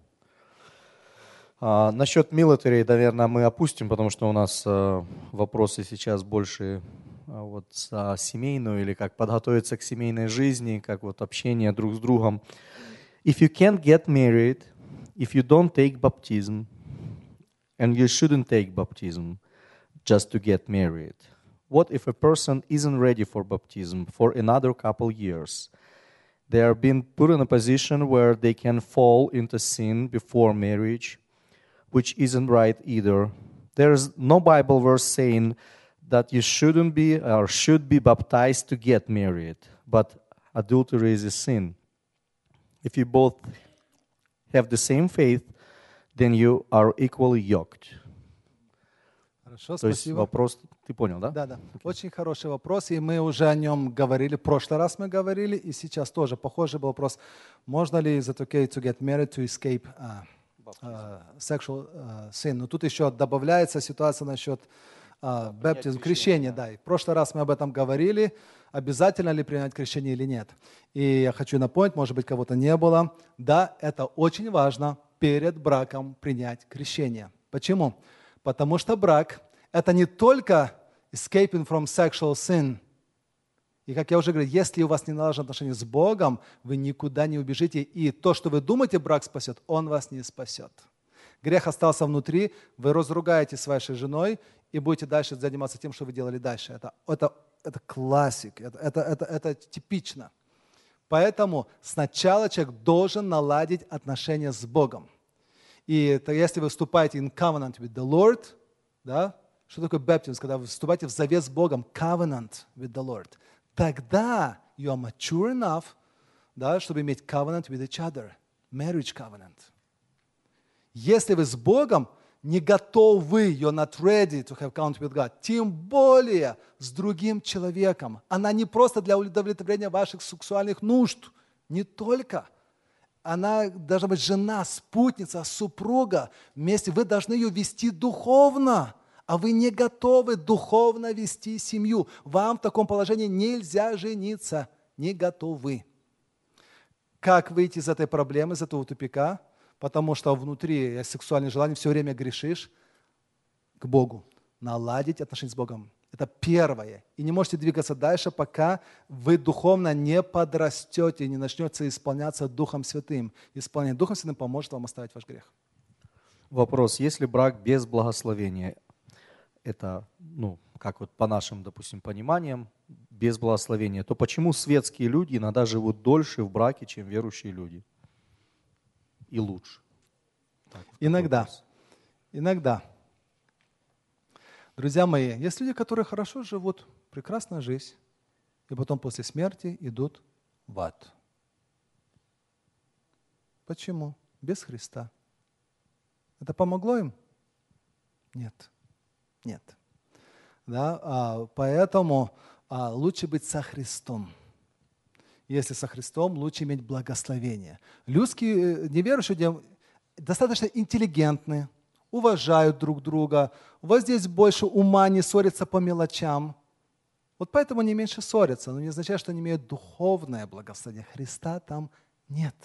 А, насчет military, наверное, мы опустим, потому что у нас а, вопросы сейчас больше а, вот за семейную или как подготовиться к семейной жизни, как вот общение друг с другом. If you can't get married, if you don't take baptism, and you shouldn't take baptism just to get married, what if a person isn't ready for baptism for another couple years? They are being put in a position where they can fall into sin before marriage, which isn't right either. There's no Bible verse saying that you shouldn't be or should be baptized to get married, but adultery is a sin. If you both have the same faith, then you are equally yoked. Хорошо, То есть спасибо. вопрос, ты понял, да? Да, да. Очень хороший вопрос, и мы уже о нем говорили. В прошлый раз мы говорили, и сейчас тоже похожий был вопрос. Можно ли is it okay to get married to escape uh, uh, sexual uh, sin? Но тут еще добавляется ситуация насчет uh, баптизм, крещения. Да. И в прошлый раз мы об этом говорили. Обязательно ли принять крещение или нет? И я хочу напомнить, может быть, кого-то не было. Да, это очень важно перед браком принять крещение. Почему? Потому что брак – это не только escaping from sexual sin. И как я уже говорил, если у вас не налажены отношения с Богом, вы никуда не убежите. И то, что вы думаете, брак спасет, он вас не спасет. Грех остался внутри, вы разругаетесь с вашей женой и будете дальше заниматься тем, что вы делали дальше. Это, это, это классик, это, это, это, это типично. Поэтому сначала человек должен наладить отношения с Богом. И это если вы вступаете in covenant with the Lord, да, что такое baptism, когда вы вступаете в завет с Богом, covenant with the Lord, тогда you are mature enough, да, чтобы иметь covenant with each other, marriage covenant. Если вы с Богом не готовы, you're not ready to have contact with God, тем более с другим человеком. Она не просто для удовлетворения ваших сексуальных нужд, не только. Она должна быть жена, спутница, супруга. Вместе вы должны ее вести духовно а вы не готовы духовно вести семью. Вам в таком положении нельзя жениться, не готовы. Как выйти из этой проблемы, из этого тупика? Потому что внутри сексуальное желание все время грешишь к Богу. Наладить отношения с Богом. Это первое. И не можете двигаться дальше, пока вы духовно не подрастете, не начнете исполняться Духом Святым. Исполнение Духом Святым поможет вам оставить ваш грех. Вопрос. Если брак без благословения, это, ну, как вот по нашим, допустим, пониманиям, без благословения, то почему светские люди иногда живут дольше в браке, чем верующие люди? И лучше. Так, иногда. Вопрос. Иногда. Друзья мои, есть люди, которые хорошо живут, прекрасная жизнь, и потом после смерти идут в ад. Почему? Без Христа. Это помогло им? Нет. Нет. Да? А, поэтому а, лучше быть со Христом. Если со Христом, лучше иметь благословение. Людские, э, неверующие достаточно интеллигентны, уважают друг друга, у вас здесь больше ума, не ссорятся по мелочам. Вот поэтому они меньше ссорятся, но не означает, что они имеют духовное благословение. Христа там нет.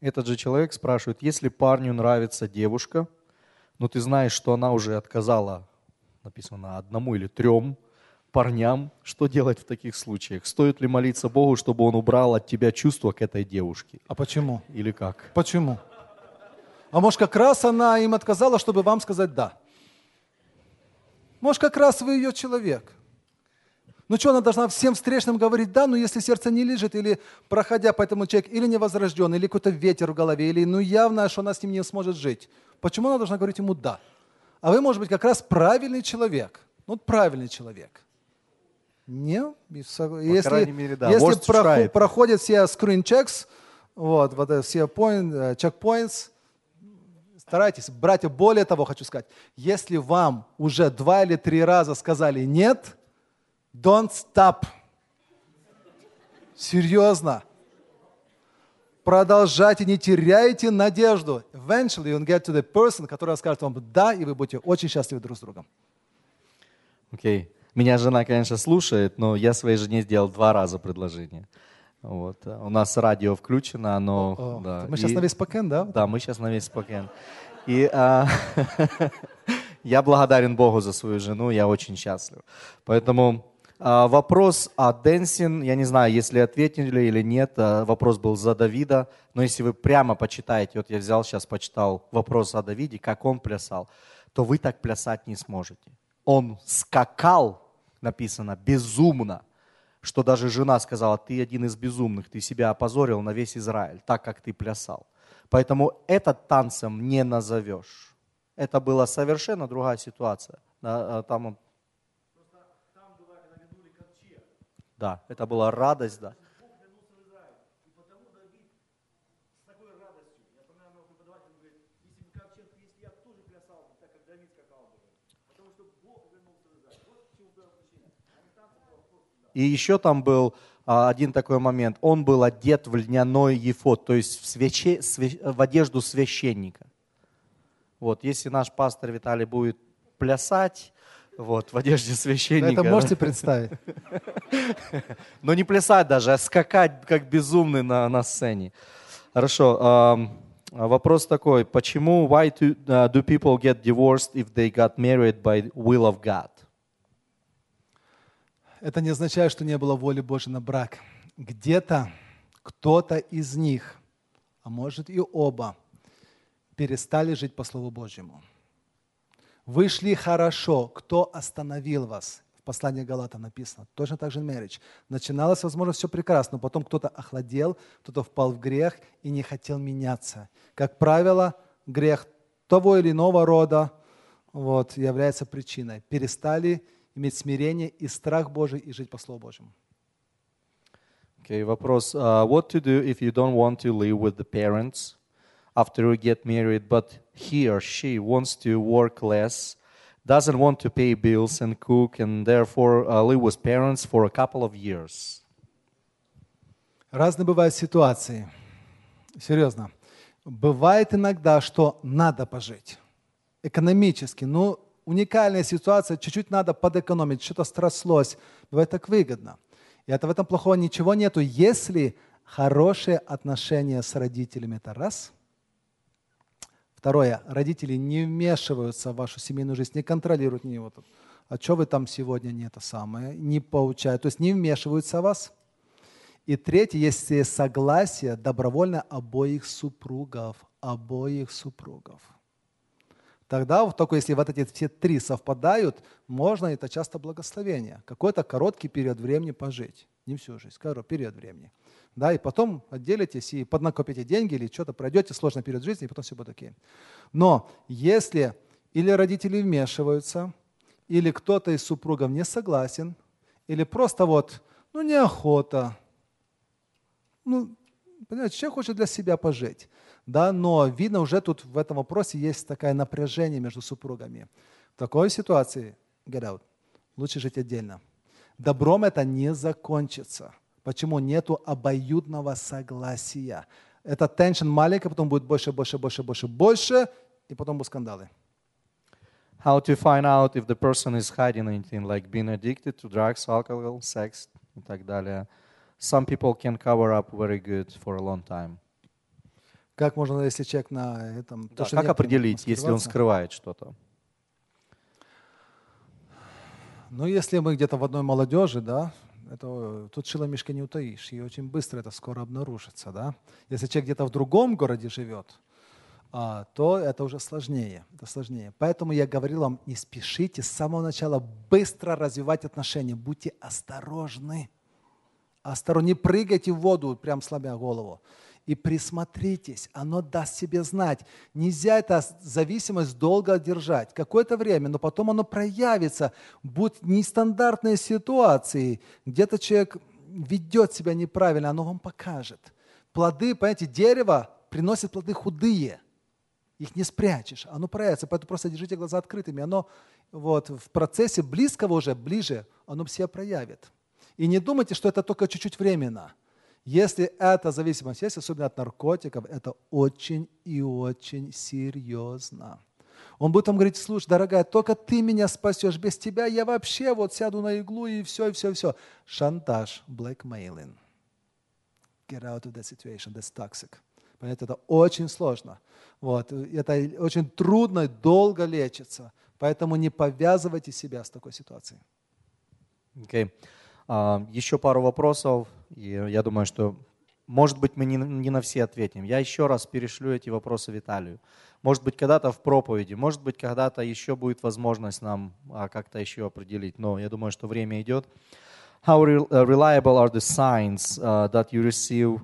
Этот же человек спрашивает, если парню нравится девушка – но ты знаешь, что она уже отказала, написано, одному или трем парням, что делать в таких случаях? Стоит ли молиться Богу, чтобы Он убрал от тебя чувство к этой девушке? А почему? Или как? Почему? А может, как раз она им отказала, чтобы вам сказать «да». Может, как раз вы ее человек. Ну что, она должна всем встречным говорить «да», но если сердце не лежит, или проходя по этому человеку, или невозрожден, или какой-то ветер в голове, или ну явно, что она с ним не сможет жить. Почему она должна говорить ему «да»? А вы, может быть, как раз правильный человек. Ну, правильный человек. Не? По если, мере, да. Если проход, проходят все screen checks, вот, вот все point, э, checkpoints, старайтесь. Братья, более того хочу сказать, если вам уже два или три раза сказали «нет», don't stop. Серьезно. Продолжайте, не теряйте надежду. Eventually you'll get to the person, который скажет вам «да», и вы будете очень счастливы друг с другом. Окей. Okay. Меня жена, конечно, слушает, но я своей жене сделал два раза предложение. Вот. У нас радио включено, но... О. Да. Мы сейчас и... на весь пакен, да? Да, мы сейчас на весь пакен. И а, я благодарен Богу за свою жену, я очень счастлив. Поэтому а, вопрос о Денсин, я не знаю, если ответили или нет, а, вопрос был за Давида, но если вы прямо почитаете, вот я взял сейчас, почитал вопрос о Давиде, как он плясал, то вы так плясать не сможете. Он скакал, написано, безумно, что даже жена сказала, ты один из безумных, ты себя опозорил на весь Израиль, так как ты плясал. Поэтому этот танцем не назовешь. Это была совершенно другая ситуация. А, там он Да, это была радость, да. И еще там был а, один такой момент. Он был одет в льняной ефот, то есть в, свече, в одежду священника. Вот, если наш пастор Виталий будет плясать, вот, в одежде священника. это можете представить. Но не плясать даже, а скакать как безумный на, на сцене. Хорошо. Вопрос такой. Почему, why do, uh, do people get divorced if they got married by will of God? Это не означает, что не было воли Божьей на брак. Где-то кто-то из них, а может и оба, перестали жить по Слову Божьему. Вы шли хорошо. Кто остановил вас? В послании Галата написано. Точно так же marriage. Начиналось, возможно, все прекрасно, но потом кто-то охладел, кто-то впал в грех и не хотел меняться. Как правило, грех того или иного рода вот, является причиной. Перестали иметь смирение и страх Божий и жить по Слову Божьему. Okay, вопрос. Uh, what to do if you don't want to live with the parents after you get married, but he or she wants to work less, doesn't want to pay bills and cook, and therefore uh, live with parents for a couple of years. Разные бывают ситуации. Серьезно. Бывает иногда, что надо пожить. Экономически. Ну, уникальная ситуация, чуть-чуть надо подэкономить, что-то стряслось. Бывает так выгодно. И это в этом плохого ничего нету, если хорошие отношения с родителями. Это раз. Второе. Родители не вмешиваются в вашу семейную жизнь, не контролируют не вот, а что вы там сегодня не это самое, не получают, то есть не вмешиваются в вас. И третье, если согласие добровольно обоих супругов, обоих супругов. Тогда, только если вот эти все три совпадают, можно, это часто благословение, какой-то короткий период времени пожить. Не всю жизнь, короткий период времени. Да, и потом отделитесь и поднакопите деньги или что-то пройдете сложный период жизни, и потом все будет окей. Но если или родители вмешиваются, или кто-то из супругов не согласен, или просто вот, ну, неохота, ну, понимаете, человек хочет для себя пожить, да, но видно уже тут в этом вопросе есть такое напряжение между супругами. В такой ситуации, get out, лучше жить отдельно. Добром это не закончится. Почему? Нету обоюдного согласия. Это tension маленькая, потом будет больше, больше, больше, больше, больше, и потом будут скандалы. How to find out if the person is hiding anything, like being addicted to drugs, alcohol, sex и так далее. Some people can cover up very good for a long time. Как можно, если человек на этом... Да, как определить, если он скрывает что-то? Ну, если мы где-то в одной молодежи, да, это, тут шиломишка не утаишь, и очень быстро это скоро обнаружится, да. Если человек где-то в другом городе живет, а, то это уже сложнее, это сложнее. Поэтому я говорил вам, не спешите с самого начала быстро развивать отношения, будьте осторожны. Осторожно, не прыгайте в воду, прям сломя голову. И присмотритесь, оно даст себе знать. Нельзя эту зависимость долго держать. Какое-то время, но потом оно проявится. Будь нестандартные ситуации, где-то человек ведет себя неправильно, оно вам покажет. Плоды, понимаете, дерево приносит плоды худые. Их не спрячешь, оно проявится. Поэтому просто держите глаза открытыми. Оно вот, в процессе близкого уже, ближе, оно все проявит. И не думайте, что это только чуть-чуть временно. Если эта зависимость есть, особенно от наркотиков, это очень и очень серьезно. Он будет вам говорить, слушай, дорогая, только ты меня спасешь, без тебя я вообще вот сяду на иглу и все, и все, и все. Шантаж, blackmailing. Get out of that situation, that's toxic. Понимаете, это очень сложно. Вот. Это очень трудно, долго лечится. Поэтому не повязывайте себя с такой ситуацией. Okay. Еще пару вопросов, и я думаю, что, может быть, мы не, не на все ответим. Я еще раз перешлю эти вопросы Виталию. Может быть, когда-то в проповеди, может быть, когда-то еще будет возможность нам а, как-то еще определить, но я думаю, что время идет. How uh, reliable are the signs uh, that you receive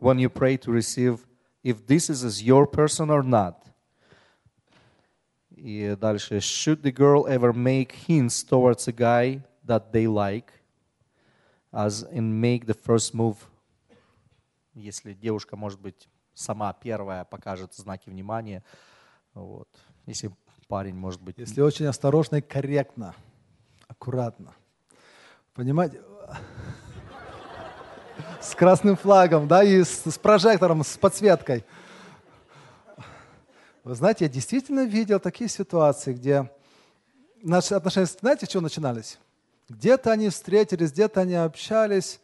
when you pray to receive if this is your person or not? И дальше. Should the girl ever make hints towards a guy that they like, as in make the first move. Если девушка, может быть, сама первая покажет знаки внимания, вот. Если парень, может быть... Если очень осторожно и корректно, аккуратно. Понимаете? С красным флагом, да, и с, с прожектором, с подсветкой. Вы знаете, я действительно видел такие ситуации, где наши отношения, знаете, с чего начинались? Где-то они встретились, где-то они общались.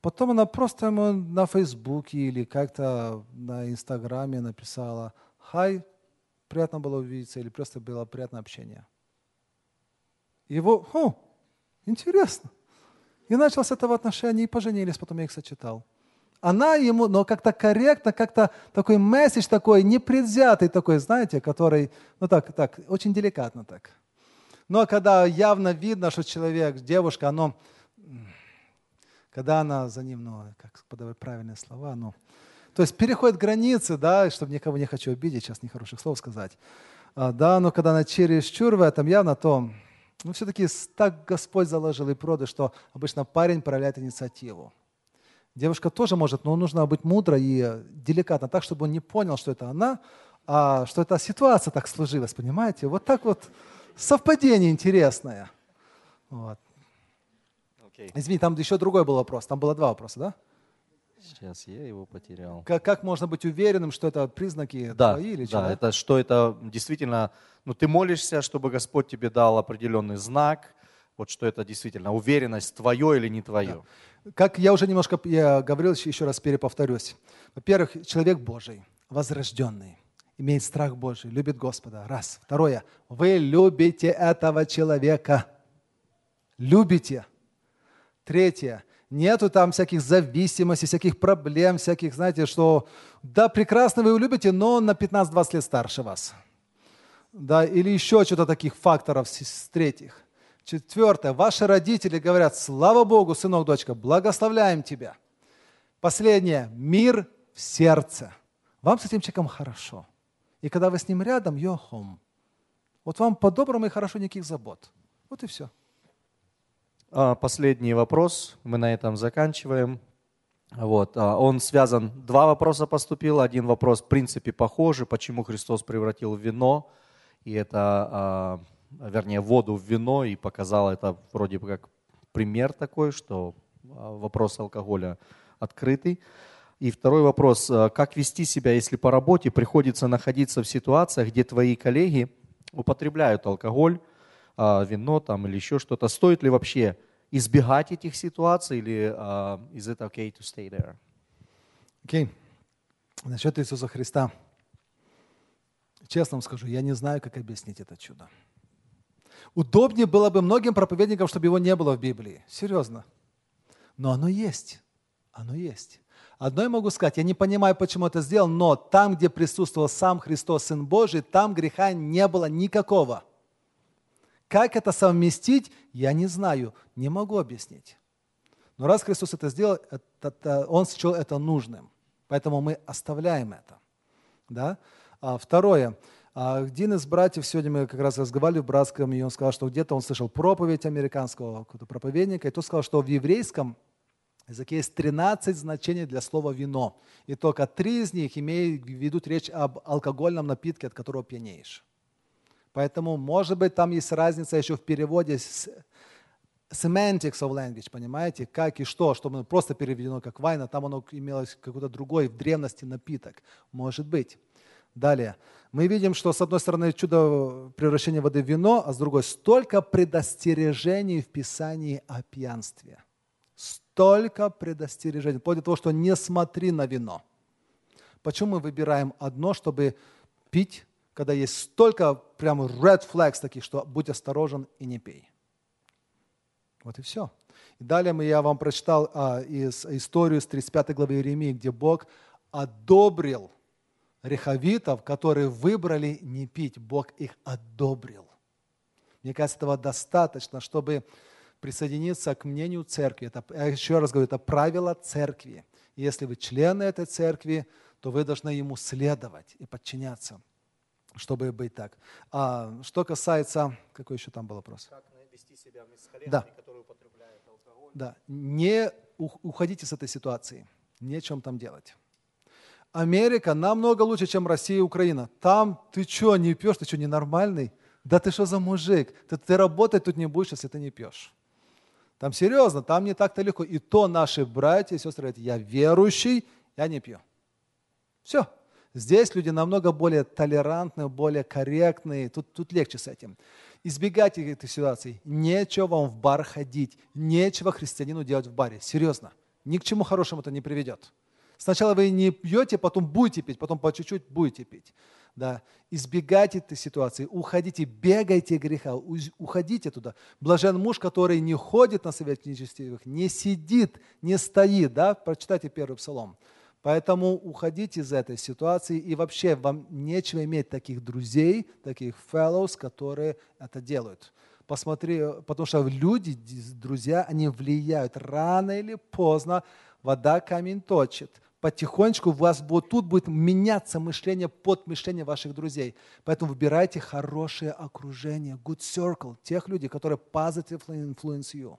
Потом она просто ему на Фейсбуке или как-то на Инстаграме написала «Хай, приятно было увидеться» или просто было приятное общение. Его, хм, интересно. И начал с этого отношения, и поженились, потом я их сочетал. Она ему, но как-то корректно, как-то такой месседж такой, непредвзятый такой, знаете, который, ну так, так, очень деликатно так. Но когда явно видно, что человек, девушка, оно, когда она за ним, ну, как подавать правильные слова, ну, то есть переходит границы, да, чтобы никого не хочу обидеть, сейчас нехороших слов сказать, а, да, но когда она чересчур в этом явно, то ну, все-таки так Господь заложил и проды, что обычно парень проявляет инициативу. Девушка тоже может, но нужно быть мудро и деликатно, так, чтобы он не понял, что это она, а что эта ситуация так сложилась, понимаете? Вот так вот совпадение интересное. Вот. Окей. Извини, там еще другой был вопрос. Там было два вопроса, да? Сейчас я его потерял. Как, как можно быть уверенным, что это признаки Да, твои или чего? да, это что это действительно, ну ты молишься, чтобы Господь тебе дал определенный знак, вот что это действительно уверенность твое или не твое. Как я уже немножко я говорил, еще раз переповторюсь. Во-первых, человек Божий, возрожденный, имеет страх Божий, любит Господа. Раз. Второе. Вы любите этого человека. Любите. Третье. Нету там всяких зависимостей, всяких проблем, всяких, знаете, что да, прекрасно вы его любите, но он на 15-20 лет старше вас. Да, или еще что-то таких факторов с, третьих. Четвертое. Ваши родители говорят, слава Богу, сынок, дочка, благословляем тебя. Последнее. Мир в сердце. Вам с этим человеком хорошо. И когда вы с ним рядом, йохом. Вот вам по-доброму и хорошо, никаких забот. Вот и все. А, Последний вопрос, мы на этом заканчиваем. Вот, а, он связан, два вопроса поступило, один вопрос в принципе похожий, почему Христос превратил вино, и это, а, вернее, воду в вино, и показал это вроде бы как пример такой, что вопрос алкоголя открытый. И второй вопрос, а, как вести себя, если по работе приходится находиться в ситуациях, где твои коллеги употребляют алкоголь, а, вино там или еще что-то. Стоит ли вообще избегать этих ситуаций или а, is it okay to stay there? Окей. Насчет Иисуса Христа. Честно вам скажу, я не знаю, как объяснить это чудо. Удобнее было бы многим проповедникам, чтобы его не было в Библии. Серьезно. Но оно есть. Оно есть. Одно я могу сказать, я не понимаю, почему это сделал, но там, где присутствовал сам Христос, Сын Божий, там греха не было никакого. Как это совместить, я не знаю, не могу объяснить. Но раз Христос это сделал, это- это- Он счел это нужным. Поэтому мы оставляем это. Да? А, второе. А, Один из братьев, сегодня мы как раз разговаривали в братском, и он сказал, что где-то он слышал проповедь американского проповедника, и тот сказал, что в еврейском языке есть 13 значений для слова «вино», и только три из них имеют, ведут речь об алкогольном напитке, от которого пьянеешь. Поэтому, может быть, там есть разница еще в переводе с semantics of language, понимаете, как и что, чтобы просто переведено как вайн, а там оно имелось какой-то другой в древности напиток. Может быть. Далее. Мы видим, что с одной стороны чудо превращения воды в вино, а с другой столько предостережений в Писании о пьянстве. Столько предостережений, вплоть до того, что не смотри на вино. Почему мы выбираем одно, чтобы пить, когда есть столько прям red flags таких, что будь осторожен и не пей. Вот и все. И далее я вам прочитал а, из, историю с 35 главы Иеремии, где Бог одобрил рехавитов, которые выбрали не пить. Бог их одобрил. Мне кажется, этого достаточно, чтобы присоединиться к мнению церкви. Это, я еще раз говорю, это правило церкви. И если вы члены этой церкви, то вы должны ему следовать и подчиняться, чтобы быть так. А, что касается... Какой еще там был вопрос? Как вести себя с Да. которые употребляют алкоголь? Да, не ух- уходите с этой ситуации, нечем там делать. Америка намного лучше, чем Россия и Украина. Там ты что, не пьешь, ты что, ненормальный? Да ты что за мужик? Ты, ты работать тут не будешь, если ты не пьешь. Там серьезно, там не так-то легко. И то наши братья и сестры говорят, я верующий, я не пью. Все. Здесь люди намного более толерантные, более корректные. Тут, тут легче с этим. Избегайте этой ситуации. Нечего вам в бар ходить. Нечего христианину делать в баре. Серьезно. Ни к чему хорошему это не приведет. Сначала вы не пьете, потом будете пить, потом по чуть-чуть будете пить. Да. Избегайте этой ситуации, уходите, бегайте греха, уходите туда. Блажен муж, который не ходит на совет нечестивых, не сидит, не стоит. Да? Прочитайте первый псалом. Поэтому уходите из этой ситуации и вообще вам нечего иметь таких друзей, таких fellows, которые это делают. Посмотри, потому что люди, друзья, они влияют. Рано или поздно вода камень точит. Потихонечку у вас будет, тут будет меняться мышление под мышление ваших друзей. Поэтому выбирайте хорошее окружение, good circle, тех людей, которые positively influence you.